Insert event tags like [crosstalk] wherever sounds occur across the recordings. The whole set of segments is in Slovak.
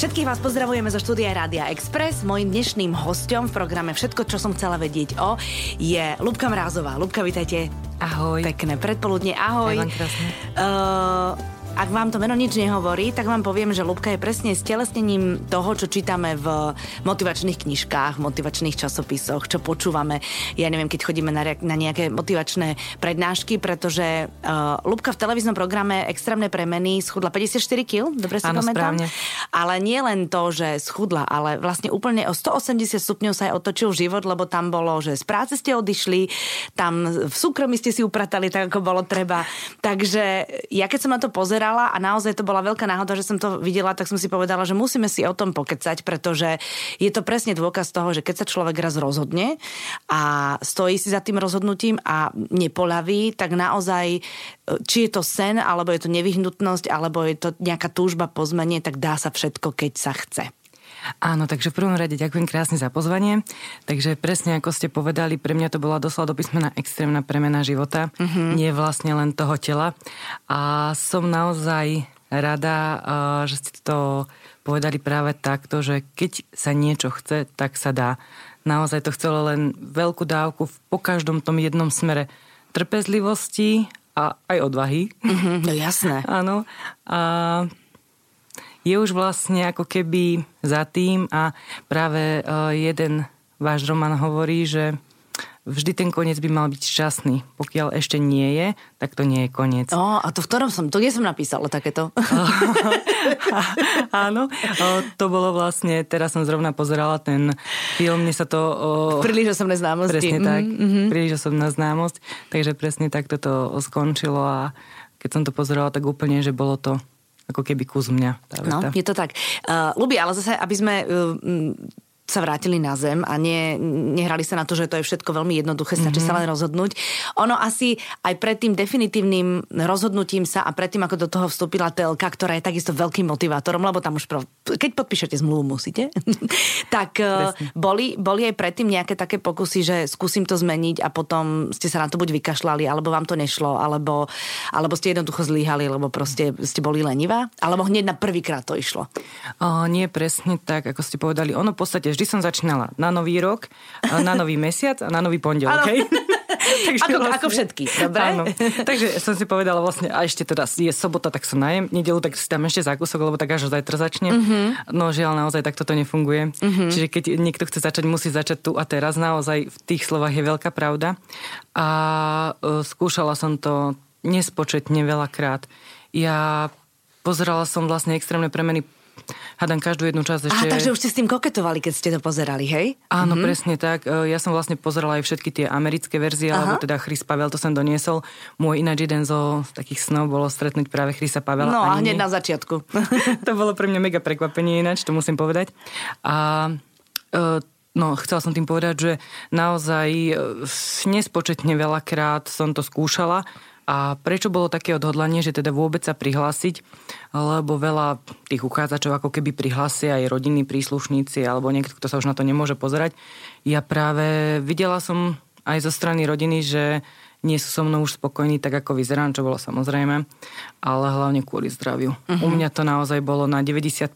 Všetkých vás pozdravujeme zo štúdia Rádia Express. Mojím dnešným hostom v programe Všetko, čo som chcela vedieť o, je Lubka Mrázová. Lubka, vítajte. Ahoj. Pekné predpoludne, ahoj. Aj vám krásne. Uh, ak vám to meno nič nehovorí, tak vám poviem, že Lubka je presne stelesnením toho, čo čítame v motivačných knižkách, motivačných časopisoch, čo počúvame. Ja neviem, keď chodíme na, na nejaké motivačné prednášky, pretože uh, Lubka v televíznom programe Extrémne premeny schudla 54 kg, dobre si Áno, pamätám? správne. Ale nie len to, že schudla, ale vlastne úplne o 180 stupňov sa aj otočil život, lebo tam bolo, že z práce ste odišli, tam v súkromí ste si upratali tak, ako bolo treba. Takže ja keď som na to pozerala, a naozaj to bola veľká náhoda, že som to videla, tak som si povedala, že musíme si o tom pokecať, pretože je to presne dôkaz toho, že keď sa človek raz rozhodne a stojí si za tým rozhodnutím a nepolaví, tak naozaj, či je to sen, alebo je to nevyhnutnosť, alebo je to nejaká túžba po zmene, tak dá sa všetko, keď sa chce. Áno, takže v prvom rade ďakujem krásne za pozvanie. Takže presne ako ste povedali, pre mňa to bola doslova do písmena extrémna premena života, uh-huh. nie vlastne len toho tela. A som naozaj rada, že ste to povedali práve takto, že keď sa niečo chce, tak sa dá. Naozaj to chcelo len veľkú dávku po každom tom jednom smere trpezlivosti a aj odvahy. No jasné. [laughs] Áno. A je už vlastne ako keby za tým a práve e, jeden váš román hovorí, že vždy ten koniec by mal byť šťastný. Pokiaľ ešte nie je, tak to nie je koniec. O, a to v ktorom som? To kde som napísala takéto? [laughs] Áno, o, to bolo vlastne, teraz som zrovna pozerala ten film, mne sa to... O, príliš osobné známosti. Presne tak, mm-hmm. príliš osobná známosť, takže presne tak toto skončilo a keď som to pozerala, tak úplne, že bolo to ako keby kus mňa. Tá no, je to tak. Uh, Lubi, ale zase, aby sme uh, sa vrátili na zem a nie, nehrali sa na to, že to je všetko veľmi jednoduché, stačí mm-hmm. sa len rozhodnúť. Ono asi aj pred tým definitívnym rozhodnutím sa a predtým, ako do toho vstúpila telka, ktorá je takisto veľkým motivátorom, lebo tam už, prv, keď podpíšete zmluvu, musíte, [laughs] tak boli, boli aj predtým nejaké také pokusy, že skúsim to zmeniť a potom ste sa na to buď vykašľali, alebo vám to nešlo, alebo, alebo ste jednoducho zlíhali, lebo proste ste boli lenivá, alebo hneď na prvýkrát to išlo. O, nie presne tak, ako ste povedali. Ono v podstate vždy som začínala na nový rok, na nový mesiac a na nový pondelok. Okay? [laughs] Takže ako, vlastne, ako všetky, dobre? Áno. Takže som si povedala vlastne, a ešte teda je sobota, tak sa najem, nedelu, tak si tam ešte zákusok, lebo tak až zajtra začnem. Uh-huh. No žiaľ, naozaj tak toto nefunguje. Uh-huh. Čiže keď niekto chce začať, musí začať tu a teraz. Naozaj v tých slovách je veľká pravda. A uh, skúšala som to nespočetne veľakrát. Ja pozerala som vlastne extrémne premeny hádam každú jednu časť ešte... Aha, takže už ste s tým koketovali, keď ste to pozerali, hej? Áno, mm-hmm. presne tak. E, ja som vlastne pozerala aj všetky tie americké verzie, Aha. lebo teda Chris Pavel to som doniesol. Môj ináč jeden zo takých snov bolo stretnúť práve Chrisa Pavela. No a hneď na začiatku. [laughs] to bolo pre mňa mega prekvapenie ináč, to musím povedať. A e, No, chcela som tým povedať, že naozaj e, nespočetne veľakrát som to skúšala a prečo bolo také odhodlanie, že teda vôbec sa prihlásiť, lebo veľa tých uchádzačov ako keby prihlásia aj rodinní príslušníci alebo niekto, kto sa už na to nemôže pozerať. Ja práve videla som aj zo strany rodiny, že nie sú so mnou už spokojní tak, ako vyzerám, čo bolo samozrejme, ale hlavne kvôli zdraviu. Uh-huh. U mňa to naozaj bolo na 90%,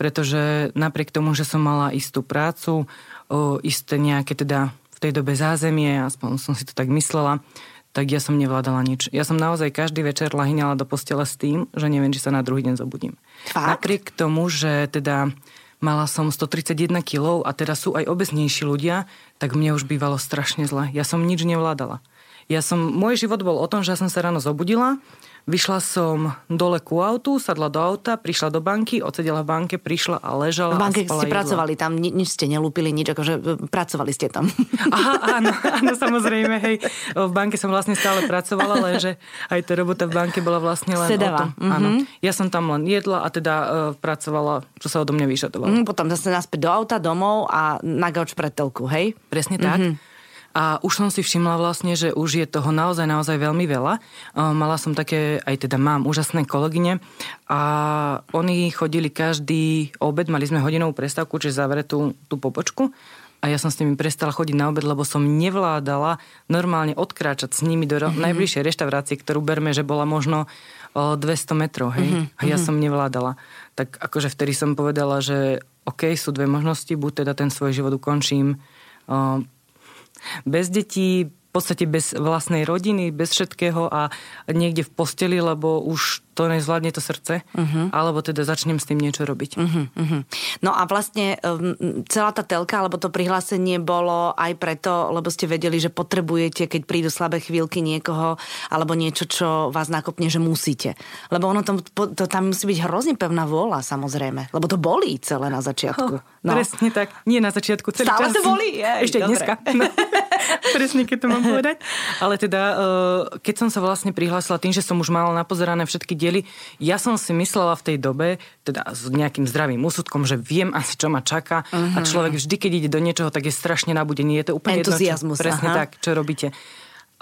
pretože napriek tomu, že som mala istú prácu, o, isté nejaké teda v tej dobe zázemie, aspoň som si to tak myslela, tak ja som nevládala nič. Ja som naozaj každý večer lahyňala do postele s tým, že neviem, či sa na druhý deň zobudím. Fakt? Napriek tomu, že teda mala som 131 kg a teda sú aj obeznejší ľudia, tak mne už bývalo strašne zle. Ja som nič nevládala. Ja som, môj život bol o tom, že ja som sa ráno zobudila, Vyšla som dole ku autu, sadla do auta, prišla do banky, odsedela v banke, prišla a ležala. V banke ste jedlo. pracovali tam, ni- nič ste nelúpili, nič, akože e, pracovali ste tam. [laughs] Aha, áno, áno, samozrejme, hej. V banke som vlastne stále pracovala, lenže aj tá robota v banke bola vlastne len Sedava. o tom. Mm-hmm. Áno. Ja som tam len jedla a teda uh, pracovala, čo sa odo mňa vyžadovalo. Mm, potom zase naspäť do auta, domov a na gauč pre telku, hej? Presne tak. Mm-hmm. A už som si všimla vlastne, že už je toho naozaj, naozaj veľmi veľa. Mala som také, aj teda mám úžasné kolegyne a oni chodili každý obed, mali sme hodinovú prestávku, čiže zavretú tú popočku a ja som s nimi prestala chodiť na obed, lebo som nevládala normálne odkráčať s nimi do mm-hmm. najbližšej reštaurácie, ktorú berme, že bola možno o 200 metrov, hej. Mm-hmm. A ja som nevládala. Tak akože vtedy som povedala, že OK, sú dve možnosti, buď teda ten svoj život ukončím bez detí, podstate bez vlastnej rodiny, bez všetkého a niekde v posteli, lebo už to nezvládne to srdce, uh-huh. alebo teda začnem s tým niečo robiť. Uh-huh, uh-huh. No a vlastne um, celá tá telka, alebo to prihlásenie bolo aj preto, lebo ste vedeli, že potrebujete, keď prídu slabé chvíľky niekoho, alebo niečo, čo vás nakopne, že musíte. Lebo ono to, to tam musí byť hrozne pevná vôľa, samozrejme. Lebo to bolí celé na začiatku. No. Presne tak. Nie na začiatku. Celý Stále čas. to bolí? Jej, Ešte dobre. dneska. No. [laughs] Presne, keď to mám povedať. Ale teda, uh, keď som sa vlastne prihlásila tým, že som už mala napozerané všetky diely. Ja som si myslela v tej dobe, teda s nejakým zdravým úsudkom, že viem asi, čo ma čaká uh-huh. a človek vždy, keď ide do niečoho, tak je strašne nabudený. Je to úplne Entuziasmus, jedno, čo, presne aha. tak, čo robíte.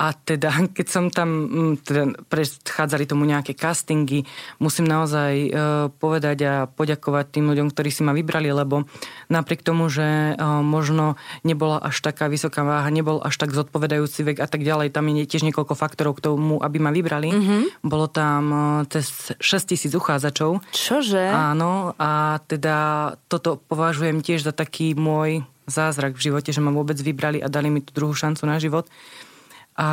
A teda, [laughs] keď som tam, mm, teda predchádzali tomu nejaké castingy, musím naozaj e, povedať a poďakovať tým ľuďom, ktorí si ma vybrali, lebo napriek tomu, že e, možno nebola až taká vysoká váha, nebol až tak zodpovedajúci vek a tak ďalej, tam je tiež niekoľko faktorov k tomu, aby ma vybrali. Mm-hmm. Bolo tam e, cez 6 tisíc uchádzačov. Čože? Áno, a teda toto považujem tiež za taký môj zázrak v živote, že ma vôbec vybrali a dali mi tú druhú šancu na život. A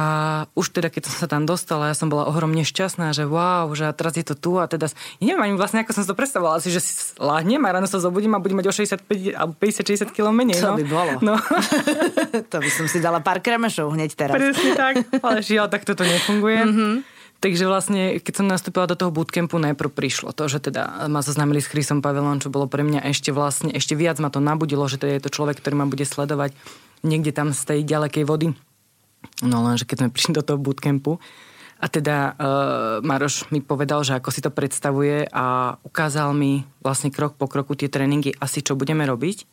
už teda, keď som sa tam dostala, ja som bola ohromne šťastná, že wow, že teraz je to tu a teda, ja neviem ani vlastne, ako som to predstavovala, asi, že si láhnem a ráno sa zobudím a budem mať o 65 alebo 50-60 kg menej. To no. by bolo. No. [laughs] to by som si dala pár kremešov hneď teraz. Presne tak, ale žiaľ, tak toto nefunguje. Mm-hmm. [laughs] Takže vlastne, keď som nastúpila do toho bootcampu, najprv prišlo to, že teda ma zoznámili s Chrisom Pavelom, čo bolo pre mňa ešte vlastne, ešte viac ma to nabudilo, že teda je to človek, ktorý ma bude sledovať niekde tam z tej ďalekej vody No lenže keď sme [laughs] prišli do toho bootcampu, a teda uh, Maroš mi povedal, že ako si to predstavuje a ukázal mi vlastne krok po kroku tie tréningy asi čo budeme robiť,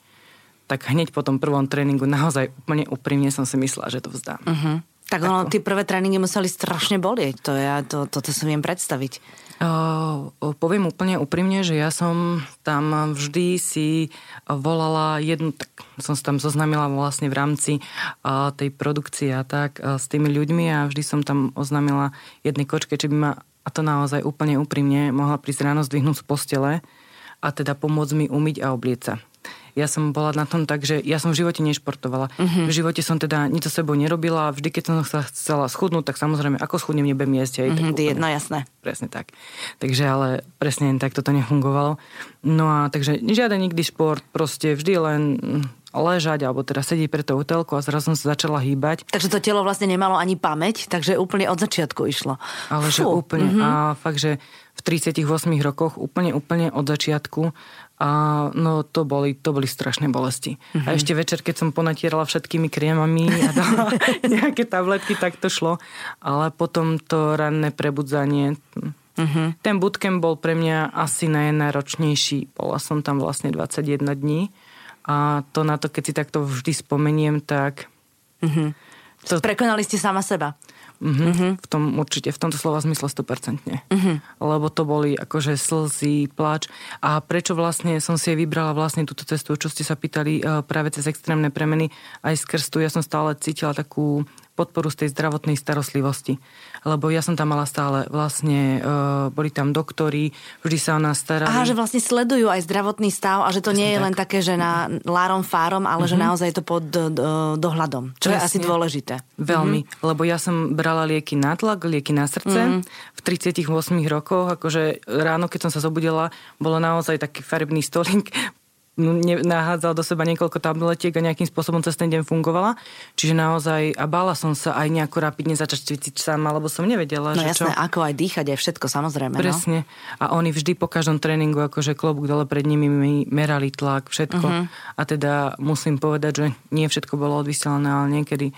tak hneď po tom prvom tréningu naozaj úplne úprimne som si myslela, že to vzdám. Uh-huh. Tak ono, tie prvé tréningy museli strašne bolieť, to ja, to, toto si viem predstaviť. Uh, poviem úplne úprimne, že ja som tam vždy si volala jednu, tak som sa tam zoznamila vlastne v rámci uh, tej produkcie a tak uh, s tými ľuďmi a vždy som tam oznámila jednej kočke, či by ma, a to naozaj úplne úprimne, mohla prísť ráno zdvihnúť z postele a teda pomôcť mi umyť a oblieť sa ja som bola na tom tak, že ja som v živote nešportovala. Uh-huh. V živote som teda nič so sebou nerobila vždy, keď som sa chcela schudnúť, tak samozrejme, ako schudnem, nebem jesť. Aj, uh-huh, tak jedno, jasné. Presne tak. Takže ale presne tak toto nefungovalo. No a takže žiaden nikdy šport, proste vždy len ležať alebo teda sedieť pre tú hotelku a zrazu som sa začala hýbať. Takže to telo vlastne nemalo ani pamäť, takže úplne od začiatku išlo. Ale Fú. že úplne. Mm-hmm. A fakt, že v 38 rokoch úplne, úplne od začiatku a no to boli, to boli strašné bolesti. Mm-hmm. A ešte večer, keď som ponatierala všetkými krémami a dala [laughs] nejaké tabletky, tak to šlo. Ale potom to ranné prebudzanie, mm-hmm. ten bootcamp bol pre mňa asi najnáročnejší. Bola som tam vlastne 21 dní. A to na to, keď si takto vždy spomeniem, tak... Mm-hmm. To... Prekonali ste sama seba. Mm-hmm. Mm-hmm. V tom určite, v tomto slova zmysle 100%. Mm-hmm. Lebo to boli akože slzy, plač. A prečo vlastne som si vybrala vlastne túto cestu, čo ste sa pýtali e, práve cez extrémne premeny, aj skrz tu ja som stále cítila takú podporu z tej zdravotnej starostlivosti. Lebo ja som tam mala stále vlastne, uh, boli tam doktori, vždy sa o nás starali. Aha, že vlastne sledujú aj zdravotný stav a že to Presne nie je tak. len také, že na lárom fárom, ale mm-hmm. že mhm. naozaj je to pod do, do, dohľadom. Čo Presne. je asi dôležité. Veľmi, mm-hmm. lebo ja som brala lieky na tlak, lieky na srdce mm-hmm. v 38 rokoch, akože ráno, keď som sa zobudila, bolo naozaj taký farebný stolík nahádzala do seba niekoľko tabletiek a nejakým spôsobom cez ten deň fungovala. Čiže naozaj, a bála som sa aj nejako rapidne začať cvičiť sama, lebo som nevedela, no že jasné, čo. ako aj dýchať, aj všetko, samozrejme. No. Presne. No? A oni vždy po každom tréningu, akože klobúk dole pred nimi mi merali tlak, všetko. Uh-huh. A teda musím povedať, že nie všetko bolo odvysielané, ale niekedy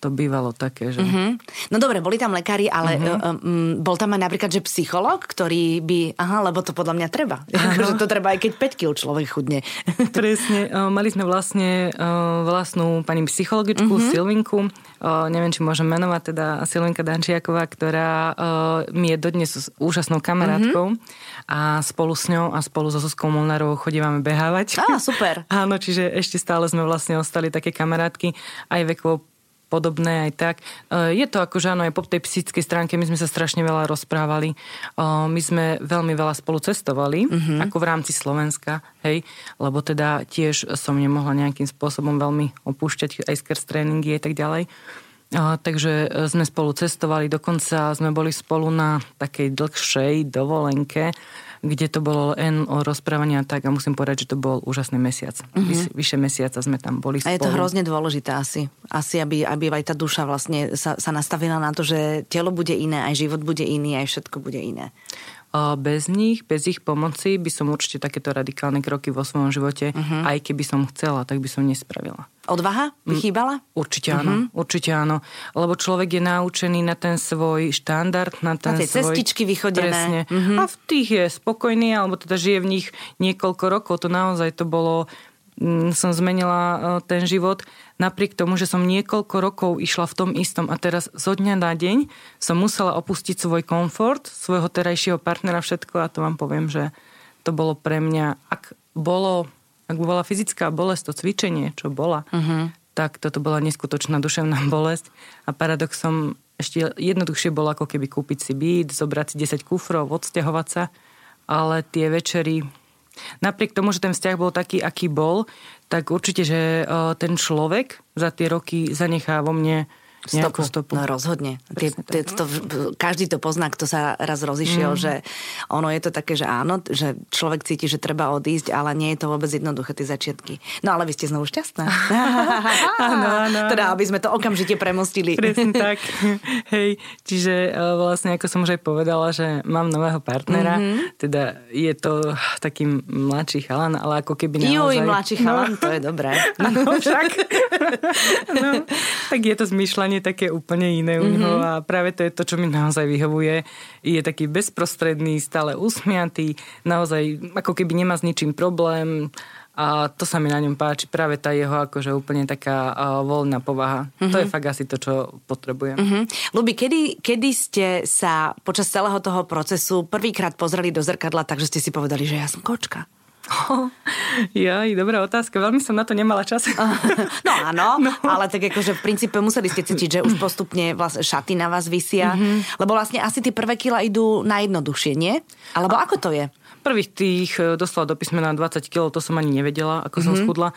to bývalo také, že... Uh-huh. No dobre, boli tam lekári, ale uh-huh. um, bol tam aj napríklad, že psycholog, ktorý by... Aha, lebo to podľa mňa treba. [laughs] že to treba aj keď 5 kg človek chudne. [laughs] Presne. Mali sme vlastne vlastnú pani psychologičku, uh-huh. Silvinku. Neviem, či môžem menovať, teda Silvinka Dančiaková, ktorá mi je dodnes úžasnou kamarátkou uh-huh. a spolu s ňou a spolu so Zuzkou Molnárovou chodívame behávať. Á, super. [laughs] Áno, čiže ešte stále sme vlastne ostali také kamarátky aj vekovo podobné aj tak. E, je to ako, že áno, aj po tej psychickej stránke my sme sa strašne veľa rozprávali. E, my sme veľmi veľa spolu cestovali, mm-hmm. ako v rámci Slovenska, hej, lebo teda tiež som nemohla nejakým spôsobom veľmi opúšťať aj skrz tréningy a tak ďalej. A, e, takže sme spolu cestovali, dokonca sme boli spolu na takej dlhšej dovolenke kde to bolo len o rozprávania tak a musím povedať, že to bol úžasný mesiac. Mm-hmm. Vys, vyše mesiaca sme tam boli spolu. A je to hrozne dôležité asi. Asi, aby, aby aj tá duša vlastne sa, sa nastavila na to, že telo bude iné, aj život bude iný, aj všetko bude iné. Bez nich, bez ich pomoci by som určite takéto radikálne kroky vo svojom živote, uh-huh. aj keby som chcela, tak by som nespravila. Odvaha by mm, chýbala? Určite áno, uh-huh. určite áno. Lebo človek je naučený na ten svoj štandard, na ten na tie svoj... cestičky vychodené. Presne. Uh-huh. A v tých je spokojný, alebo teda žije v nich niekoľko rokov. To naozaj to bolo Mm, som zmenila e, ten život napriek tomu, že som niekoľko rokov išla v tom istom a teraz zo dňa na deň som musela opustiť svoj komfort, svojho terajšieho partnera, všetko a to vám poviem, že to bolo pre mňa, ak bolo, ak bola fyzická bolesť, to cvičenie, čo bola, uh-huh. tak toto bola neskutočná duševná [laughs] bolesť a paradoxom ešte jednoduchšie bolo ako keby kúpiť si byt, zobrať si 10 kufrov, odsťahovať sa, ale tie večery Napriek tomu, že ten vzťah bol taký, aký bol, tak určite, že ten človek za tie roky zanechá vo mne Stopu. stopu. No rozhodne. Tie, tie, to, každý to pozná, kto sa raz rozišiel, mm. že ono je to také, že áno, že človek cíti, že treba odísť, ale nie je to vôbec jednoduché, tie začiatky. No ale vy ste znovu šťastná. [laughs] áno, áno. Teda, aby sme to okamžite premostili. Presne [laughs] tak. Hej, čiže e, vlastne, ako som už aj povedala, že mám nového partnera, mm-hmm. teda je to taký mladší chalan, ale ako keby naozaj... Juj, mladší chalan, no. to je dobré. [laughs] no, však. no, tak je to zmyšľanie vnímanie také úplne iné u neho mm-hmm. a práve to je to, čo mi naozaj vyhovuje. Je taký bezprostredný, stále usmiatý, naozaj ako keby nemá s ničím problém a to sa mi na ňom páči, práve tá jeho akože úplne taká uh, voľná povaha. Mm-hmm. To je mhm. fakt asi to, čo potrebujem. Mm-hmm. Lubi, kedy, kedy ste sa počas celého toho procesu prvýkrát pozreli do zrkadla, takže ste si povedali, že ja som kočka? Oh, [laughs] jaj, dobrá otázka. Veľmi som na to nemala čas. [laughs] No áno, [laughs] no. ale tak akože v princípe museli ste cítiť, že už postupne vlastne šaty na vás vysia. Mm-hmm. Lebo vlastne asi tie prvé kila idú najjednoduchšie, nie? Alebo A... ako to je? Prvých tých e, dostala do písmena 20 kg, to som ani nevedela, ako mm-hmm. som mhm. schudla.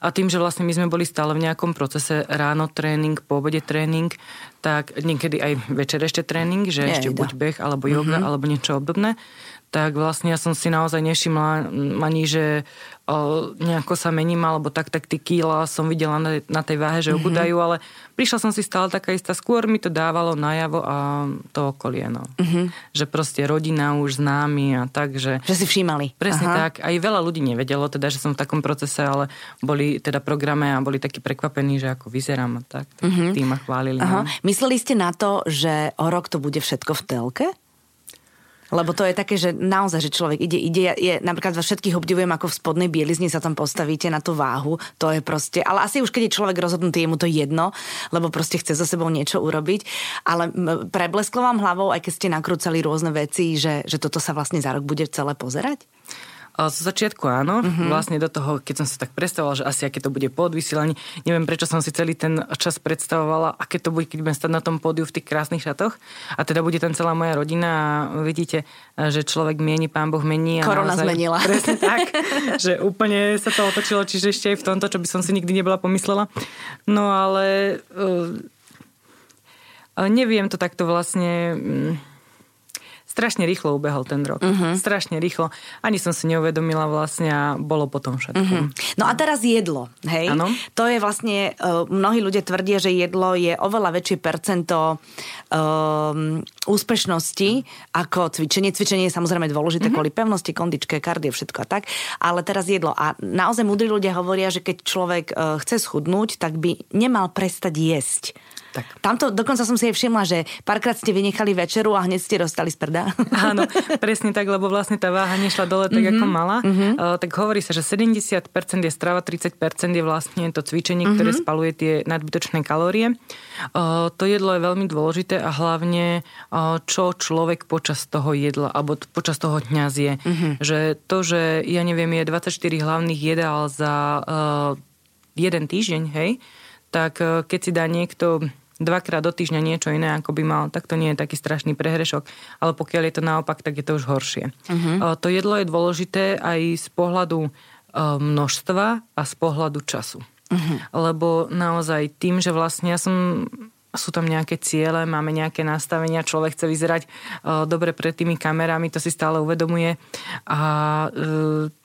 A tým, že vlastne my sme boli stále v nejakom procese ráno tréning, po obede tréning, tak niekedy aj večer ešte tréning, že Nie, ešte buď beh, alebo yoga, mm-hmm. alebo niečo obdobné tak vlastne ja som si naozaj nevšimla ani, že nejako sa mením, alebo tak, tak tie kýla som videla na, na tej váhe, že obudajú, mm-hmm. ale prišla som si stále taká istá, skôr mi to dávalo najavo a to okolie, no. Mm-hmm. Že proste rodina už známi a tak, že... Že si všímali. Presne Aha. tak. Aj veľa ľudí nevedelo, teda, že som v takom procese, ale boli teda programe a boli takí prekvapení, že ako vyzerám a tak. Mm-hmm. Tým ma chválili. Aha. No. Mysleli ste na to, že o rok to bude všetko v telke? Lebo to je také, že naozaj, že človek ide, ide, je, napríklad vás všetkých obdivujem, ako v spodnej bielizni sa tam postavíte na tú váhu, to je proste, ale asi už keď je človek rozhodnutý, je mu to jedno, lebo proste chce so sebou niečo urobiť, ale preblesklo vám hlavou, aj keď ste nakrúcali rôzne veci, že, že toto sa vlastne za rok bude celé pozerať? Z začiatku áno, mm-hmm. vlastne do toho, keď som sa tak predstavovala, že asi aké to bude po odvysielaní, neviem prečo som si celý ten čas predstavovala, aké to bude, keď budem stať na tom pódiu v tých krásnych šatoch a teda bude tam celá moja rodina a vidíte, že človek mieni, pán Boh mení. A Korona naozaj, zmenila. [laughs] Presne tak, [laughs] že úplne sa to otočilo, čiže ešte aj v tomto, čo by som si nikdy nebola pomyslela. No ale uh, neviem to takto vlastne... Strašne rýchlo ubehol ten rok. Uh-huh. Strašne rýchlo. Ani som si neuvedomila vlastne a bolo potom všetko. Uh-huh. No a teraz jedlo, hej? Ano? To je vlastne, uh, mnohí ľudia tvrdia, že jedlo je oveľa väčšie percento um, úspešnosti ako cvičenie. Cvičenie je samozrejme dôležité uh-huh. kvôli pevnosti, kondičke, kardio, všetko a tak. Ale teraz jedlo. A naozaj múdri ľudia hovoria, že keď človek uh, chce schudnúť, tak by nemal prestať jesť. Tak. Tamto dokonca som si aj všimla, že párkrát ste vynechali večeru a hneď ste dostali z prda. [laughs] Áno, presne tak, lebo vlastne tá váha nešla dole tak, mm-hmm. ako mala. Mm-hmm. Uh, tak hovorí sa, že 70% je strava, 30% je vlastne to cvičenie, mm-hmm. ktoré spaluje tie nadbytočné kalórie. Uh, to jedlo je veľmi dôležité a hlavne uh, čo človek počas toho jedla alebo počas toho dňa zje. Mm-hmm. Že to, že ja neviem, je 24 hlavných jedál za uh, jeden týždeň, hej, tak keď si dá niekto dvakrát do týždňa niečo iné, ako by mal, tak to nie je taký strašný prehrešok. Ale pokiaľ je to naopak, tak je to už horšie. Uh-huh. To jedlo je dôležité aj z pohľadu e, množstva a z pohľadu času. Uh-huh. Lebo naozaj tým, že vlastne ja som sú tam nejaké ciele, máme nejaké nastavenia, človek chce vyzerať uh, dobre pred tými kamerami, to si stále uvedomuje. A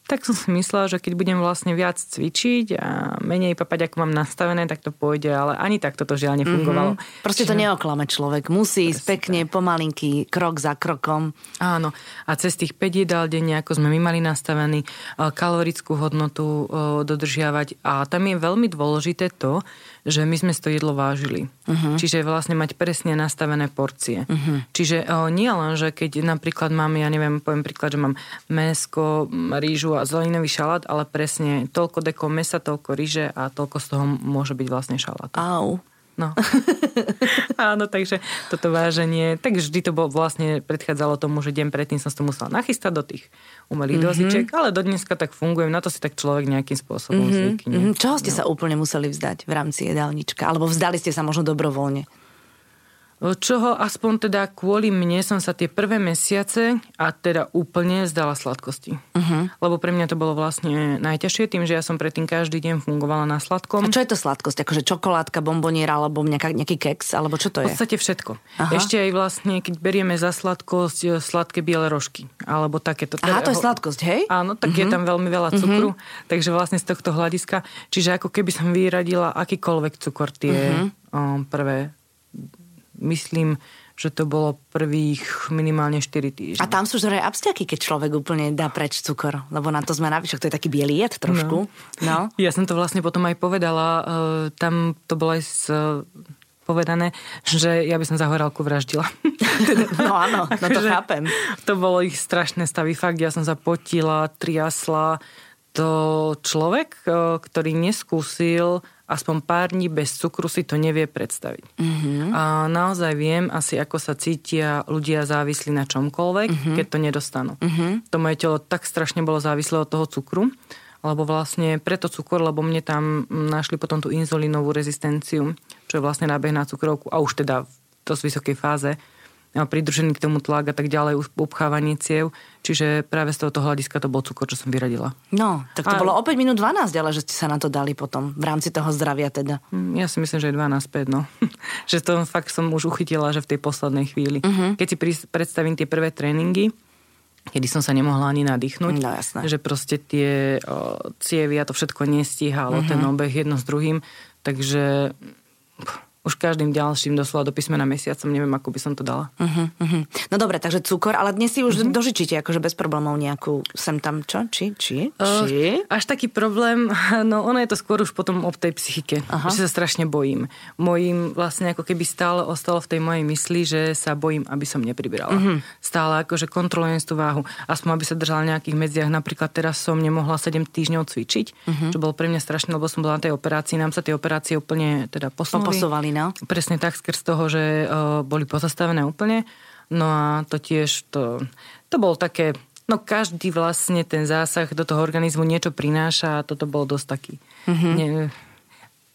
tak som si myslela, že keď budem vlastne viac cvičiť a menej papať, ako mám nastavené, tak to pôjde, ale ani tak toto žiaľ nefungovalo. Mm-hmm. Proste Čiže... to neoklame človek. Musí ísť pekne, tak. pomalinky, krok za krokom. Áno. A cez tých 5 jedál denne, ako sme my mali nastavený, kalorickú hodnotu dodržiavať. A tam je veľmi dôležité to, že my sme to jedlo vážili. Uh-huh. Čiže vlastne mať presne nastavené porcie. Uh-huh. Čiže o, nie len, že keď napríklad mám, ja neviem, poviem príklad, že mám mesko, rýžu a zeleninový šalát, ale presne toľko deko mesa, toľko ryže a toľko z toho môže byť vlastne šalát. Au. No. [laughs] Áno, takže toto váženie, tak vždy to bolo vlastne predchádzalo tomu, že deň predtým som to musela nachystať do tých umelých mm-hmm. dozičiek, ale do dneska tak fungujem, na to si tak človek nejakým spôsobom mm-hmm. zvykne. Mm-hmm. Čoho ste no. sa úplne museli vzdať v rámci jedálnička? Alebo vzdali ste sa možno dobrovoľne? Čoho aspoň teda kvôli mne som sa tie prvé mesiace a teda úplne zdala sladkosti. Uh-huh. Lebo pre mňa to bolo vlastne najťažšie tým, že ja som predtým každý deň fungovala na sladkom. A čo je to sladkosť? Akože čokoládka, bomboniera alebo nejaká, nejaký keks? Alebo čo to je? V podstate všetko. Aha. Ešte aj vlastne, keď berieme za sladkosť e, sladké biele rožky. Alebo takéto. Aha, to je sladkosť, hej? Áno, tak uh-huh. je mhm. tam veľmi veľa cukru. Uh-huh. Takže vlastne z tohto hľadiska, čiže ako keby som vyradila akýkoľvek cukor tie uh-huh. prvé myslím, že to bolo prvých minimálne 4 týždne. A tam sú žré abstiaky, keď človek úplne dá preč cukor, lebo na to sme navyšok, to je taký bielý jed trošku. No. no. Ja som to vlastne potom aj povedala, uh, tam to bolo aj s, uh, povedané, že ja by som za horálku vraždila. [laughs] no áno, no to [laughs] chápem. To bolo ich strašné stavy, fakt, ja som sa potila, triasla, to človek, ktorý neskúsil aspoň pár dní bez cukru si to nevie predstaviť. Mm-hmm. A naozaj viem asi, ako sa cítia ľudia závislí na čomkoľvek, mm-hmm. keď to nedostanú. Mm-hmm. To moje telo tak strašne bolo závislé od toho cukru, lebo vlastne preto cukor, lebo mne tam našli potom tú inzulínovú rezistenciu, čo je vlastne nábeh na cukrovku a už teda v dosť vysokej fáze pridružený k tomu tlak a tak ďalej, upchávanie ciev. Čiže práve z tohoto hľadiska to bol cukor, čo som vyradila. No, tak to a... bolo o 5 minút 12, ale že ste sa na to dali potom, v rámci toho zdravia teda. Mm, ja si myslím, že je 12 5, no. [laughs] že to fakt som už uchytila, že v tej poslednej chvíli. Uh-huh. Keď si predstavím tie prvé tréningy, kedy som sa nemohla ani nadýchnuť. No, jasné. Že proste tie o, cievy a to všetko nestíhalo, uh-huh. ten obeh jedno s druhým. Takže už každým ďalším doslova do písmena mesiacom, neviem, ako by som to dala. Uh-huh, uh-huh. No dobre, takže cukor, ale dnes si už uh-huh. dožičíte akože bez problémov nejakú sem tam, čo? Či? Či? Či? Uh, až taký problém, [laughs] no ono je to skôr už potom o tej psychike, uh-huh. že sa strašne bojím. Mojím vlastne ako keby stále ostalo v tej mojej mysli, že sa bojím, aby som nepribrala. Uh-huh. Stále akože kontrolujem tú váhu, aspoň aby sa držala v nejakých medziach. Napríklad teraz som nemohla 7 týždňov cvičiť, uh-huh. čo bolo pre mňa strašné, lebo som bola na tej operácii, nám sa tie operácie úplne teda posunuli no. Presne tak, skrz toho, že uh, boli pozastavené úplne. No a to tiež, to, to bolo také, no každý vlastne ten zásah do toho organizmu niečo prináša a toto bol dosť taký mm-hmm. ne,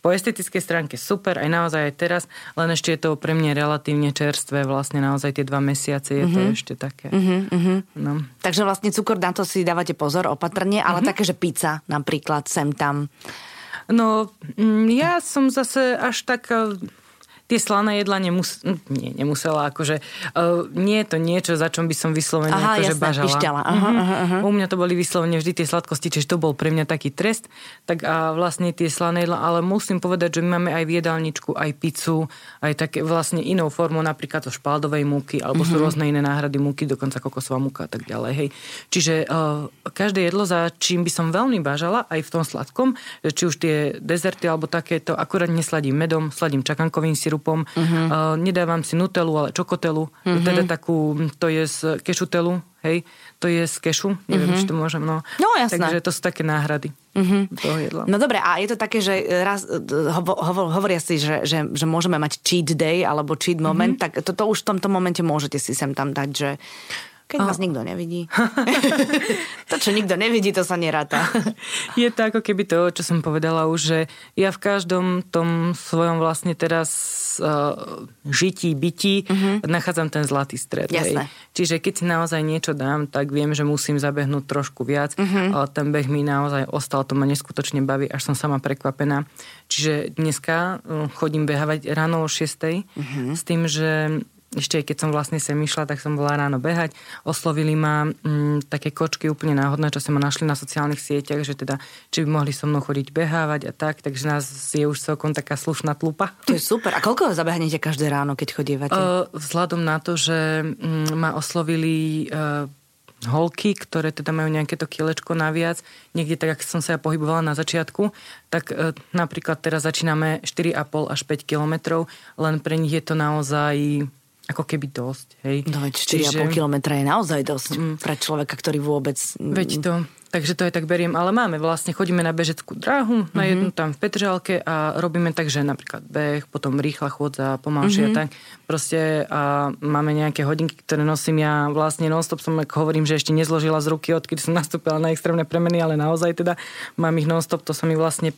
po estetickej stránke super, aj naozaj aj teraz, len ešte je to pre mňa relatívne čerstvé, vlastne naozaj tie dva mesiace je mm-hmm. to mhm. ešte také. Mm-hmm. No. Takže vlastne cukor, na to si dávate pozor opatrne, ale mm-hmm. také, že pizza napríklad sem tam. No, mm, ja som zase až tak tie slané jedla nemus- nie, nemusela, akože uh, nie je to niečo, za čom by som vyslovene aha, akože jasné, bažala. Pišťala. Aha, uh-huh. aha, aha. U mňa to boli vyslovene vždy tie sladkosti, čiže to bol pre mňa taký trest. Tak a vlastne tie slané jedla, ale musím povedať, že my máme aj v jedálničku, aj pizzu, aj také vlastne inou formou, napríklad zo špaldovej múky, alebo uh-huh. sú mhm. rôzne iné náhrady múky, dokonca kokosová múka a tak ďalej. Hej. Čiže uh, každé jedlo, za čím by som veľmi bažala, aj v tom sladkom, či už tie dezerty alebo takéto, akurát nesladím medom, sladím čakankovým sirupom, krupom. Uh-huh. Uh, nedávam si nutelu, ale čokotelu. Uh-huh. Teda takú, to je z kešutelu, hej, to je z kešu, neviem, uh-huh. či to môžem, no. No jasné. Takže to sú také náhrady uh-huh. No dobre, a je to také, že raz, hovo, hovo, hovoria si, že, že, že môžeme mať cheat day alebo cheat moment, uh-huh. tak to, to už v tomto momente môžete si sem tam dať, že keď a... vás nikto nevidí. [laughs] to, čo nikto nevidí, to sa neráta. je to ako keby to, čo som povedala už, že ja v každom tom svojom vlastne teraz uh, žití, bytí uh-huh. nachádzam ten zlatý stred. Hej. Čiže keď si naozaj niečo dám, tak viem, že musím zabehnúť trošku viac. Uh-huh. Ale ten beh mi naozaj ostal, to ma neskutočne baví, až som sama prekvapená. Čiže dneska uh, chodím behávať ráno o 6. Uh-huh. s tým, že ešte keď som vlastne sem išla, tak som bola ráno behať. Oslovili ma mm, také kočky úplne náhodné, čo sa ma našli na sociálnych sieťach, že teda, či by mohli so mnou chodiť behávať a tak, takže nás je už celkom taká slušná tlupa. To je super. A koľko zabehnete každé ráno, keď chodívate? Uh, vzhľadom na to, že mm, ma oslovili uh, holky, ktoré teda majú nejaké to kilečko naviac, niekde tak, ak som sa ja pohybovala na začiatku, tak e, napríklad teraz začíname 4,5 až 5 kilometrov, len pre nich je to naozaj ako keby dosť. Hej. No veď 4,5 Čiže... km je naozaj dosť mm. pre človeka, ktorý vôbec... Veď to, takže to aj tak beriem, ale máme vlastne, chodíme na bežeckú dráhu, mm-hmm. na jednu tam v Petržalke a robíme tak, že napríklad beh, potom rýchla chôdza, pomalšie mm-hmm. tak. Proste a máme nejaké hodinky, ktoré nosím ja vlastne non-stop som, ako hovorím, že ešte nezložila z ruky, odkedy som nastúpila na extrémne premeny, ale naozaj teda mám ich non-stop, to sa mi vlastne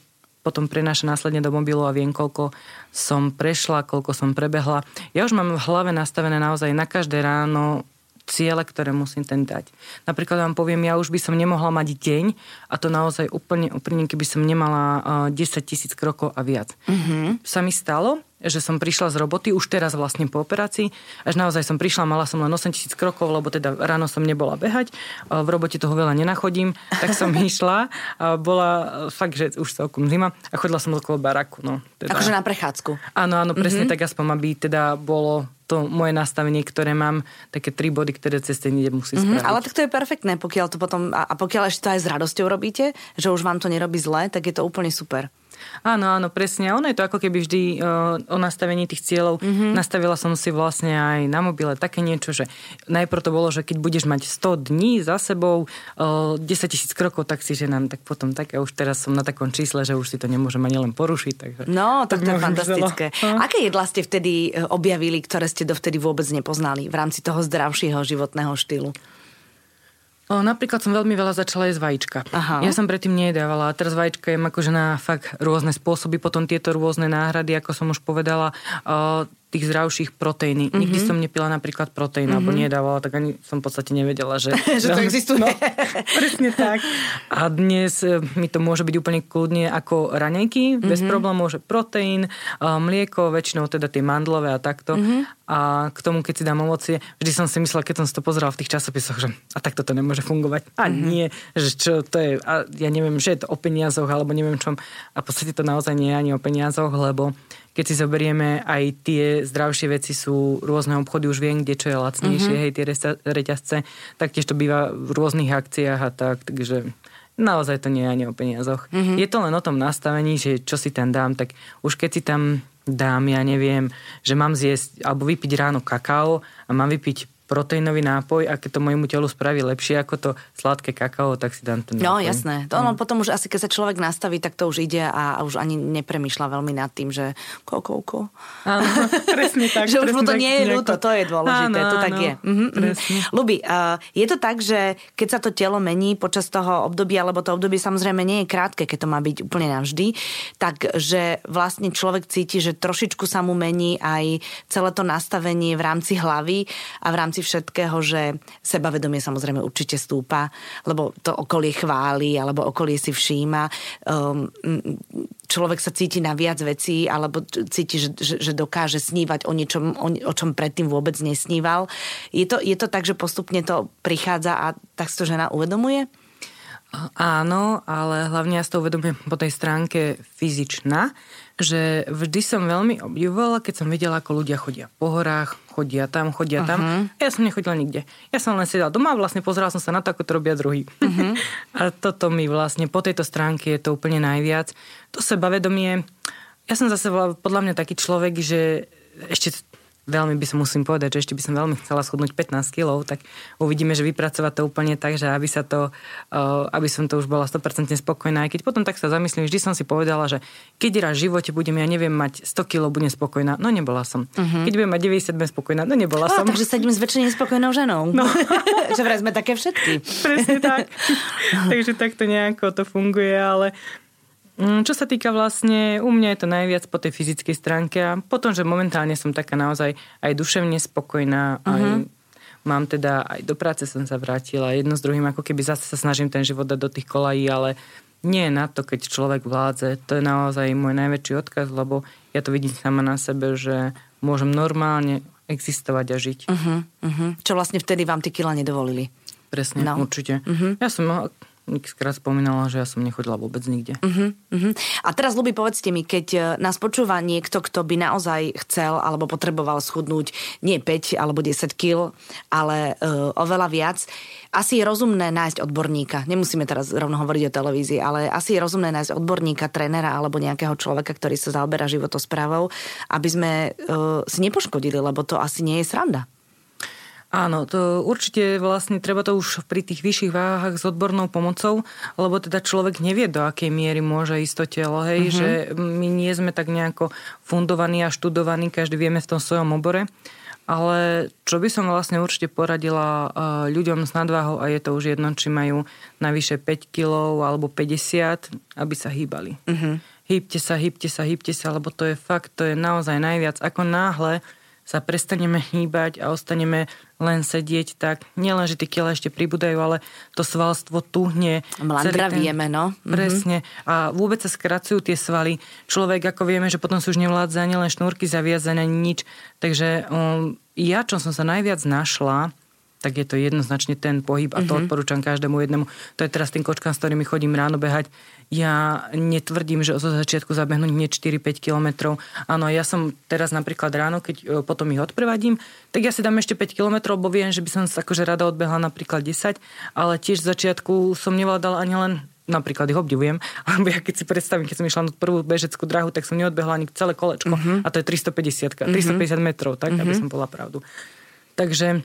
potom prenáša následne do mobilu a viem, koľko som prešla, koľko som prebehla. Ja už mám v hlave nastavené naozaj na každé ráno ciele, ktoré musím ten dať. Napríklad vám poviem, ja už by som nemohla mať deň a to naozaj úplne úprimne, keby som nemala uh, 10 tisíc krokov a viac. Mm-hmm. Sa mi stalo, že som prišla z roboty, už teraz vlastne po operácii, až naozaj som prišla, mala som len 8 tisíc krokov, lebo teda ráno som nebola behať, v robote toho veľa nenachodím, tak som [laughs] išla a bola fakt, že už celkom zima a chodila som okolo baraku. No, teda. Akože na prechádzku. Áno, áno, presne mm-hmm. tak aspoň, aby teda bolo to moje nastavenie, ktoré mám, také tri body, ktoré cez ten musí mm-hmm, spraviť. Ale tak to je perfektné, pokiaľ to potom, a pokiaľ ešte to aj s radosťou robíte, že už vám to nerobí zle, tak je to úplne super. Áno, áno, presne. Ono je to ako keby vždy uh, o nastavení tých cieľov. Mm-hmm. Nastavila som si vlastne aj na mobile také niečo, že najprv to bolo, že keď budeš mať 100 dní za sebou, uh, 10 tisíc krokov, tak si ženám, tak potom tak. A už teraz som na takom čísle, že už si to môžem ani len porušiť. Takže, no, tak to je fantastické. No. Aké jedlá ste vtedy e, objavili, ktoré ste dovtedy vôbec nepoznali v rámci toho zdravšieho životného štýlu? Napríklad som veľmi veľa začala jesť vajíčka. Aha. Ja som predtým nejedávala a teraz vajíčka jem akože na fakt rôzne spôsoby, potom tieto rôzne náhrady, ako som už povedala. Tých zdravších proteíny. Mm-hmm. Nikdy som nepila napríklad proteín, mm-hmm. alebo nedávala, tak ani som v podstate nevedela, že... [laughs] že to existuje. No, [laughs] presne tak. A dnes e, mi to môže byť úplne kľudne ako raňajky, mm-hmm. bez problémov, že proteín, mlieko, väčšinou teda tie mandlové a takto. Mm-hmm. A k tomu, keď si dám ovocie, vždy som si myslela, keď som si to pozerala v tých časopisoch, že a takto to nemôže fungovať. A mm-hmm. nie, že čo to je, a ja neviem, že je to o peniazoch, alebo neviem čom. A v podstate to naozaj nie je ani o peniazoch, lebo keď si zoberieme, aj tie zdravšie veci sú rôzne obchody, už viem, kde čo je lacnejšie, mm-hmm. hej, tie reťazce, taktiež to býva v rôznych akciách a tak, takže naozaj to nie je ani o peniazoch. Mm-hmm. Je to len o tom nastavení, že čo si tam dám, tak už keď si tam dám, ja neviem, že mám zjesť alebo vypiť ráno kakao a mám vypiť proteínový nápoj a keď to mojemu telu spraví lepšie ako to sladké kakao, tak si dám ten no, nápoj. No jasné. To ono mm. potom už asi keď sa človek nastaví, tak to už ide a, a už ani nepremýšľa veľmi nad tým, že kokouko. Áno, presne [laughs] tak. že už mu to nie je ľúto, to je dôležité, áno, to tak áno, je. Mhm, mhm. Lubi, uh, je to tak, že keď sa to telo mení počas toho obdobia, lebo to obdobie samozrejme nie je krátke, keď to má byť úplne navždy, tak že vlastne človek cíti, že trošičku sa mu mení aj celé to nastavenie v rámci hlavy a v rámci všetkého, že sebavedomie samozrejme určite stúpa, lebo to okolie chváli, alebo okolie si všíma. Um, človek sa cíti na viac vecí, alebo cíti, že, že, že dokáže snívať o niečom, o, o čom predtým vôbec nesníval. Je to, je to tak, že postupne to prichádza a tak si to žena uvedomuje? Áno, ale hlavne ja si to uvedomujem po tej stránke fyzičná, že vždy som veľmi obdivovala, keď som videla, ako ľudia chodia po horách, chodia tam, chodia tam. Uh-huh. Ja som nechodila nikde. Ja som len sedela doma a vlastne pozerala som sa na to, ako to robia druhý. Uh-huh. [laughs] a toto mi vlastne po tejto stránke je to úplne najviac. To sebavedomie, Ja som zase podľa mňa taký človek, že ešte veľmi by som musím povedať, že ešte by som veľmi chcela schudnúť 15 kg, tak uvidíme, že vypracovať to úplne tak, že aby sa to, uh, aby som to už bola 100% spokojná. Aj keď potom tak sa zamyslím, vždy som si povedala, že keď raz v živote budem, ja neviem, mať 100 kg, budem spokojná. No nebola som. Uh-huh. Keď budem mať 90, budem spokojná. No nebola oh, som. Takže sedím s väčšine spokojnou ženou. No. [laughs] že vraj sme také všetky. Presne tak. [laughs] takže takto nejako to funguje, ale čo sa týka vlastne, u mňa je to najviac po tej fyzickej stránke a potom, že momentálne som taká naozaj aj duševne spokojná, uh-huh. aj mhm. mám teda, aj do práce som sa vrátila, jedno s druhým, ako keby zase sa snažím ten život dať do tých kolají, ale nie je na to, keď človek vládze. To je naozaj môj najväčší odkaz, lebo ja to vidím sama na sebe, že môžem normálne existovať a žiť. Uh-huh, uh-huh. Čo vlastne vtedy vám tie kila nedovolili? Presne, no. určite. Uh-huh. Ja som Xkrát spomínala, že ja som nechodila vôbec nikde. Uh-huh, uh-huh. A teraz, Luby, povedzte mi, keď e, nás počúva niekto, kto by naozaj chcel alebo potreboval schudnúť nie 5 alebo 10 kg, ale uh, oveľa viac, asi je rozumné nájsť odborníka. Nemusíme teraz rovno hovoriť o televízii, ale asi je rozumné nájsť odborníka, trénera alebo nejakého človeka, ktorý sa zaoberá životosprávou, aby sme uh, si nepoškodili, lebo to asi nie je sranda. Áno, to určite vlastne treba to už pri tých vyšších váhach s odbornou pomocou, lebo teda človek nevie, do akej miery môže ísť to telo, hej, uh-huh. že my nie sme tak nejako fundovaní a študovaní, každý vieme v tom svojom obore. Ale čo by som vlastne určite poradila uh, ľuďom s nadváhou, a je to už jedno, či majú navyše 5 kg alebo 50, aby sa hýbali. Uh-huh. Hýbte sa, hýbte sa, hýbte sa, lebo to je fakt, to je naozaj najviac. Ako náhle sa prestaneme hýbať a ostaneme len sedieť, tak nielen, že tie kila ešte pribúdajú, ale to svalstvo tuhne. Mlandravieme, no. Mhm. Presne. A vôbec sa skracujú tie svaly. Človek, ako vieme, že potom sú už nevládza ani len šnúrky zaviazané, nič. Takže um, ja, čo som sa najviac našla, tak je to jednoznačne ten pohyb a to mm-hmm. odporúčam každému jednému. To je teraz tým kočkám, s ktorými chodím ráno behať. Ja netvrdím, že zo začiatku zabehnúť nie 4-5 kilometrov. Áno, ja som teraz napríklad ráno, keď e, potom ich odprevadím, tak ja si dám ešte 5 kilometrov, lebo viem, že by som sa akože rada odbehla napríklad 10, ale tiež z začiatku som nevládala ani len napríklad ich obdivujem, [laughs] lebo ja keď si predstavím, keď som išla na prvú bežeckú drahu, tak som neodbehla ani celé kolečko mm-hmm. a to je 350, 350 mm-hmm. metrov, tak, mm-hmm. aby som bola pravdu. Takže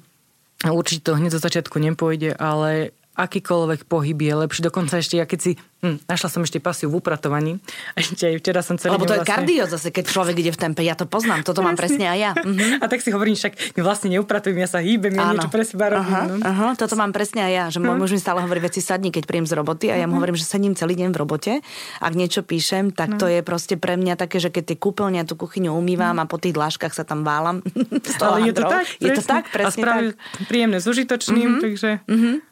Určite to hneď zo začiatku nepôjde, ale akýkoľvek pohyb je lepší. Dokonca ešte, ja keď si Hm, našla som ešte pasiu v upratovaní. Ešte aj včera som celý Lebo to je vlastne... kardio zase, keď človek ide v tempe. Ja to poznám, toto mám presne aj ja. Uh-huh. [laughs] A tak si hovorím, však vlastne neupratujem, ja sa hýbem, ja niečo pre seba robím. Uh-huh. No. Uh-huh. Toto mám presne aj ja, že môj hm. muž mi stále hovorí veci sadni, keď príjem z roboty a ja mu hovorím, že sedím celý deň v robote. Ak niečo píšem, tak no. to je proste pre mňa také, že keď tie kúpeľne tú kuchyňu umývam a po tých dláškach sa tam válam. [laughs] Ale je to tak, je to tak, presne a tak. príjemné s užitočným, uh-huh. takže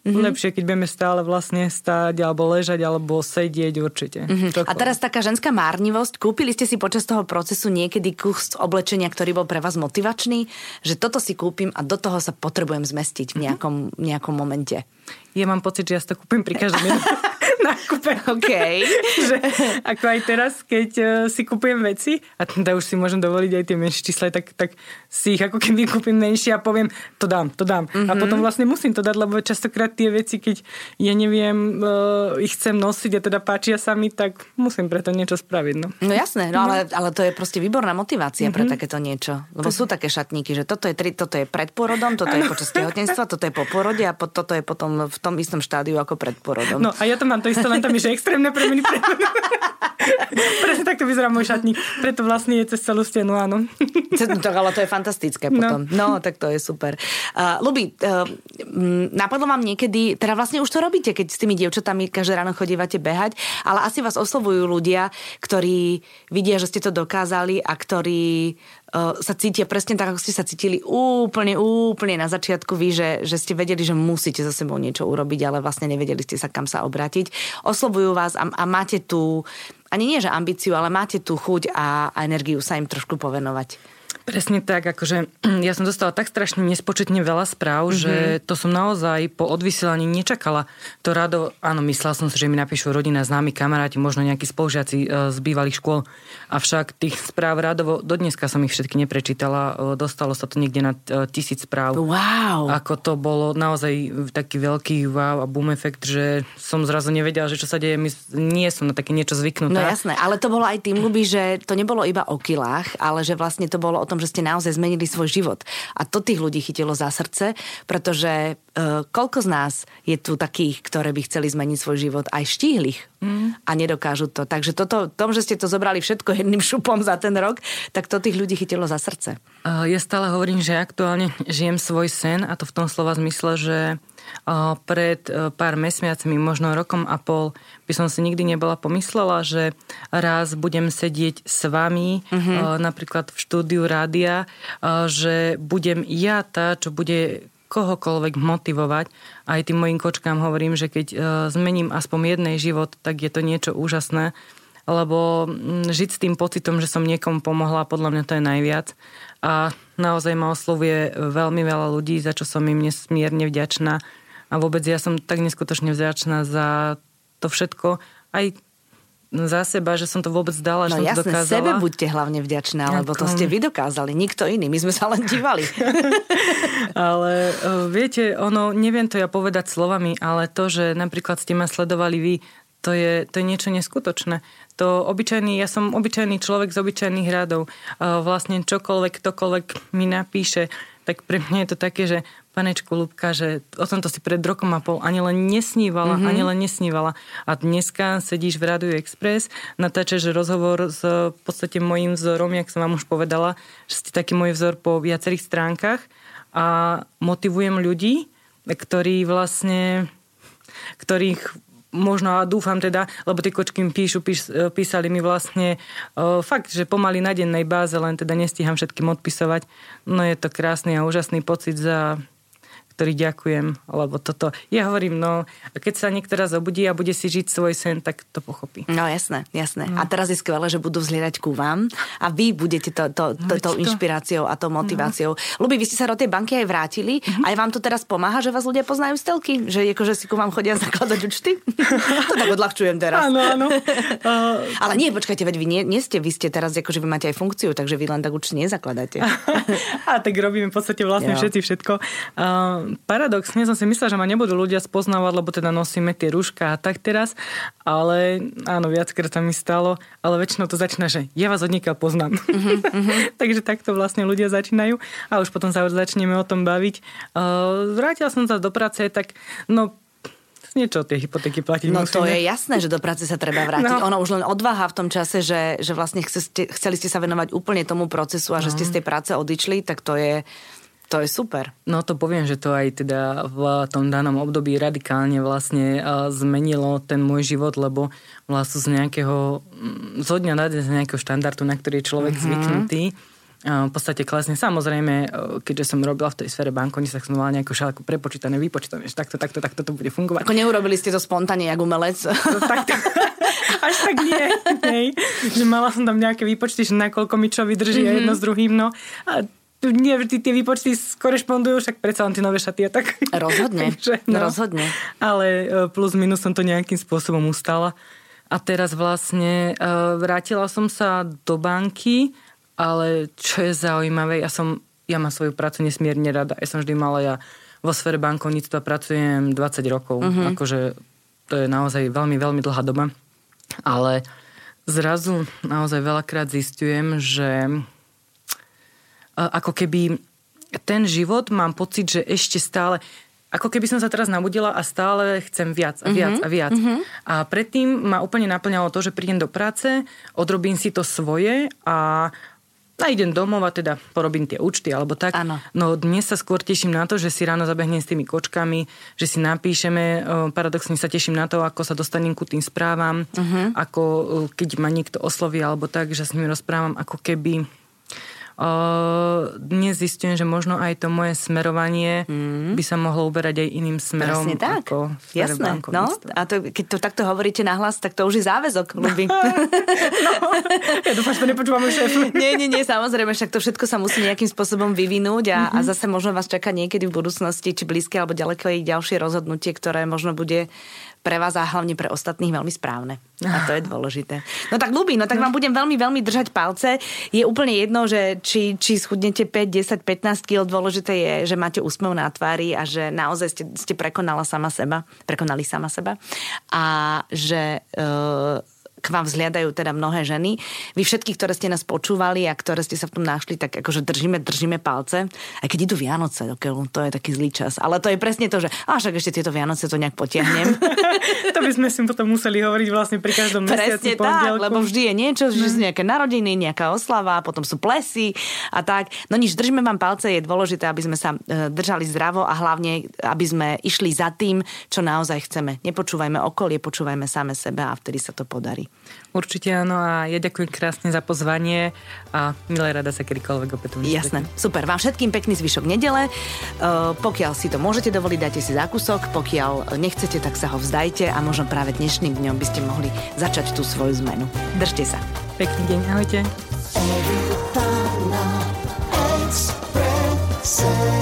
lepšie, keď budeme stále vlastne stáť alebo ležať alebo sedieť určite. Mm-hmm. A teraz taká ženská márnivosť. Kúpili ste si počas toho procesu niekedy kus oblečenia, ktorý bol pre vás motivačný? Že toto si kúpim a do toho sa potrebujem zmestiť v nejakom, nejakom momente. Ja mám pocit, že ja si to kúpim pri každom [laughs] nákupe. OK. [laughs] že, ako aj teraz, keď uh, si kupujem veci, a teda už si môžem dovoliť aj tie menšie čísla, tak, tak si ich ako keby kúpim menšie a poviem, to dám, to dám. Mm-hmm. A mhm. potom vlastne musím to dať, lebo častokrát tie veci, keď ja neviem, uh, ich chcem nosiť a teda páčia sa mi, tak musím preto niečo spraviť. No, no jasné, no, no. Ale, ale to je proste výborná motivácia mm-hmm. pre mhm. takéto niečo. Lebo sú také šatníky, že toto je, tri, toto je pred porodom, toto ano. je počas tehotenstva, toto je po porode a po, toto je potom v tom istom štádiu ako pred porodom. No a ja to mám to isté, len tam je, že extrémne premeny. Pre... [laughs] Presne takto vyzerá môj šatník. Preto vlastne je cez celú stenu, áno. to, ale to je fantastické no. potom. No, no tak to je super. Uh, Luby, uh, napadlo vám niekedy, teda vlastne už to robíte, keď s tými dievčatami každé ráno chodívate behať, ale asi vás oslovujú ľudia, ktorí vidia, že ste to dokázali a ktorí sa cítia presne tak, ako ste sa cítili úplne, úplne na začiatku vy, že, že ste vedeli, že musíte za sebou niečo urobiť, ale vlastne nevedeli ste sa kam sa obrátiť. Oslovujú vás a, a máte tú, ani nie že ambíciu, ale máte tú chuť a, a energiu sa im trošku povenovať. Presne tak, akože [clears throat] ja som dostala tak strašne nespočetne veľa správ, mm-hmm. že to som naozaj po odvysielaní nečakala. To rado, áno, myslela som si, že mi napíšu rodina, známi kamaráti, možno nejakí spolužiaci e, z bývalých škôl. Avšak tých správ radovo, do dneska som ich všetky neprečítala. E, dostalo sa to niekde na e, tisíc správ. Wow. Ako to bolo naozaj taký veľký wow a boom efekt, že som zrazu nevedela, že čo sa deje. My, nie som na také niečo zvyknutá. No jasné, ale to bolo aj tým, ľubí, že to nebolo iba o kilách, ale že vlastne to bolo o tom, tom, že ste naozaj zmenili svoj život. A to tých ľudí chytilo za srdce, pretože uh, koľko z nás je tu takých, ktoré by chceli zmeniť svoj život, aj štíhlich mm. a nedokážu to. Takže toto, tom, že ste to zobrali všetko jedným šupom za ten rok, tak to tých ľudí chytilo za srdce. Uh, ja stále hovorím, že aktuálne žijem svoj sen a to v tom slova zmysle, že pred e, pár mesiacmi, možno rokom a pol, by som si nikdy nebola pomyslela, že raz budem sedieť s vami, mm-hmm. napríklad v štúdiu rádia, že budem ja tá, čo bude kohokoľvek motivovať. Aj tým mojim kočkám hovorím, že keď zmením aspoň jednej život, tak je to niečo úžasné lebo žiť s tým pocitom, že som niekomu pomohla, podľa mňa to je najviac. A naozaj ma oslovuje veľmi veľa ľudí, za čo som im nesmierne vďačná a vôbec ja som tak neskutočne vďačná za to všetko, aj za seba, že som to vôbec dala, no že jasné, to dokázala. sebe buďte hlavne vďačná, lebo to ste vy dokázali, nikto iný, my sme sa len dívali. [laughs] ale viete, ono, neviem to ja povedať slovami, ale to, že napríklad ste ma sledovali vy, to je, to je niečo neskutočné. To obyčajný, ja som obyčajný človek z obyčajných radov. Vlastne čokoľvek, ktokoľvek mi napíše, tak pre mňa je to také, že panečku Lubka, že o tomto si pred rokom a pol ani len nesnívala, mm-hmm. ani len nesnívala. A dneska sedíš v Radio Express, natáčaš rozhovor s v podstate mojím vzorom, jak som vám už povedala, že ste taký môj vzor po viacerých stránkach a motivujem ľudí, ktorí vlastne ktorých možno a dúfam teda, lebo tie kočky mi píšu, píš, písali mi vlastne uh, fakt, že pomaly na dennej báze, len teda nestíham všetkým odpisovať. No je to krásny a úžasný pocit za ktorý ďakujem, lebo toto, ja hovorím, no, keď sa niektorá zobudí a bude si žiť svoj sen, tak to pochopí. No jasné, jasné. No. A teraz je skvelé, že budú vzhľadať ku vám a vy budete to, to, to, no, tou inšpiráciou a tou motiváciou. No. Lubi, vy ste sa do tej banky aj vrátili, uh-huh. aj vám to teraz pomáha, že vás ľudia poznajú z telky? Že akože si ku vám chodia [laughs] zakladať účty? to tak odľahčujem teraz. Áno, áno. [laughs] Uh... Ale nie, počkajte, veď vy nie, nie ste, vy ste teraz, akože vy máte aj funkciu, takže vy len tak účty nezakladáte. [laughs] a tak robíme v podstate vlastne jo. všetci všetko. Uh, paradoxne som si myslela, že ma nebudú ľudia spoznávať, lebo teda nosíme tie rúška a tak teraz, ale áno, viackrát sa mi stalo, ale väčšinou to začína, že ja vás od poznám. Uh-huh, [laughs] Takže takto vlastne ľudia začínajú a už potom sa začneme o tom baviť. Uh, vrátila som sa do práce, tak no niečo tie hypotéky platiť No musíme. to je jasné, že do práce sa treba vrátiť. No. Ono už len odvaha v tom čase, že, že vlastne chceli ste sa venovať úplne tomu procesu a že ste z tej práce odišli, tak to je, to je super. No to poviem, že to aj teda v tom danom období radikálne vlastne zmenilo ten môj život, lebo vlastne z nejakého, mm, zo dňa na deň z nejakého štandardu, na ktorý je človek mm-hmm. zvyknutý, v podstate klesne. Samozrejme, keďže som robila v tej sfére bankovní, tak som mala nejakú šálku prepočítané, vypočítané, že takto, takto, takto to bude fungovať. Ako neurobili ste to spontánne, jak umelec? No, takto. [laughs] Až tak nie. nie. Že mala som tam nejaké výpočty, že nakoľko mi čo vydrží mm-hmm. jedno s druhým. No. A nie vždy tie výpočty skorešpondujú, však predsa len tie nové šaty a tak. Rozhodne, [laughs] Takže, no. rozhodne. Ale e, plus minus som to nejakým spôsobom ustala. A teraz vlastne e, vrátila som sa do banky, ale čo je zaujímavé, ja som, ja mám svoju prácu nesmierne rada. Ja som vždy mala, ja vo sfere bankovníctva pracujem 20 rokov. Uh-huh. Akože to je naozaj veľmi, veľmi dlhá doba. Ale zrazu naozaj veľakrát zistujem, že ako keby ten život mám pocit, že ešte stále ako keby som sa teraz nabudila a stále chcem viac a viac uh-huh, a viac. Uh-huh. A predtým ma úplne naplňalo to, že prídem do práce, odrobím si to svoje a a idem domov a teda porobím tie účty alebo tak. Ano. No dnes sa skôr teším na to, že si ráno zabehnem s tými kočkami, že si napíšeme, paradoxne sa teším na to, ako sa dostanem ku tým správam, uh-huh. ako keď ma niekto osloví alebo tak, že s nimi rozprávam, ako keby dnes zistujem, že možno aj to moje smerovanie mm. by sa mohlo uberať aj iným smerom. Presne tak. Ako Jasné. No, a to, keď to takto hovoríte nahlas, tak to už je záväzok, ľubí. [laughs] no, ja dúfam, že to nepočúvame šéf. [laughs] nie, nie, nie, samozrejme, však to všetko sa musí nejakým spôsobom vyvinúť a, mm-hmm. a mhm. zase možno vás čaká niekedy v budúcnosti, či blízke alebo ďaleko ďalšie rozhodnutie, ktoré možno bude pre vás a hlavne pre ostatných veľmi správne. A to je [laughs] dôležité. No tak ľubí, no tak vám budem veľmi, veľmi držať palce. Je úplne jedno, že či, či schudnete 5, 10, 15 kg, dôležité je, že máte úsmev na tvári a že naozaj ste, ste prekonala sama seba, prekonali sama seba a že uh, k vám vzliadajú teda mnohé ženy. Vy všetky, ktoré ste nás počúvali a ktoré ste sa v tom našli, tak akože držíme, držíme palce. Aj keď idú Vianoce do keľu, to je taký zlý čas. Ale to je presne to, že a však ešte tieto Vianoce to nejak potiahnem. [laughs] to by sme si potom museli hovoriť vlastne pri každom mesiaci Presne tak, lebo vždy je niečo, že sú nejaké narodiny, nejaká oslava, potom sú plesy a tak. No nič, držíme vám palce, je dôležité, aby sme sa e, držali zdravo a hlavne, aby sme išli za tým, čo naozaj chceme. Nepočúvajme okolie, počúvajme same sebe a vtedy sa to podarí. Určite áno a ja ďakujem krásne za pozvanie a milé rada sa kedykoľvek opätovne. Jasné, super. Vám všetkým pekný zvyšok nedele. E, pokiaľ si to môžete dovoliť, dajte si zákusok. Pokiaľ nechcete, tak sa ho vzdajte a možno práve dnešným dňom by ste mohli začať tú svoju zmenu. Držte sa. Pekný deň, ahojte. Every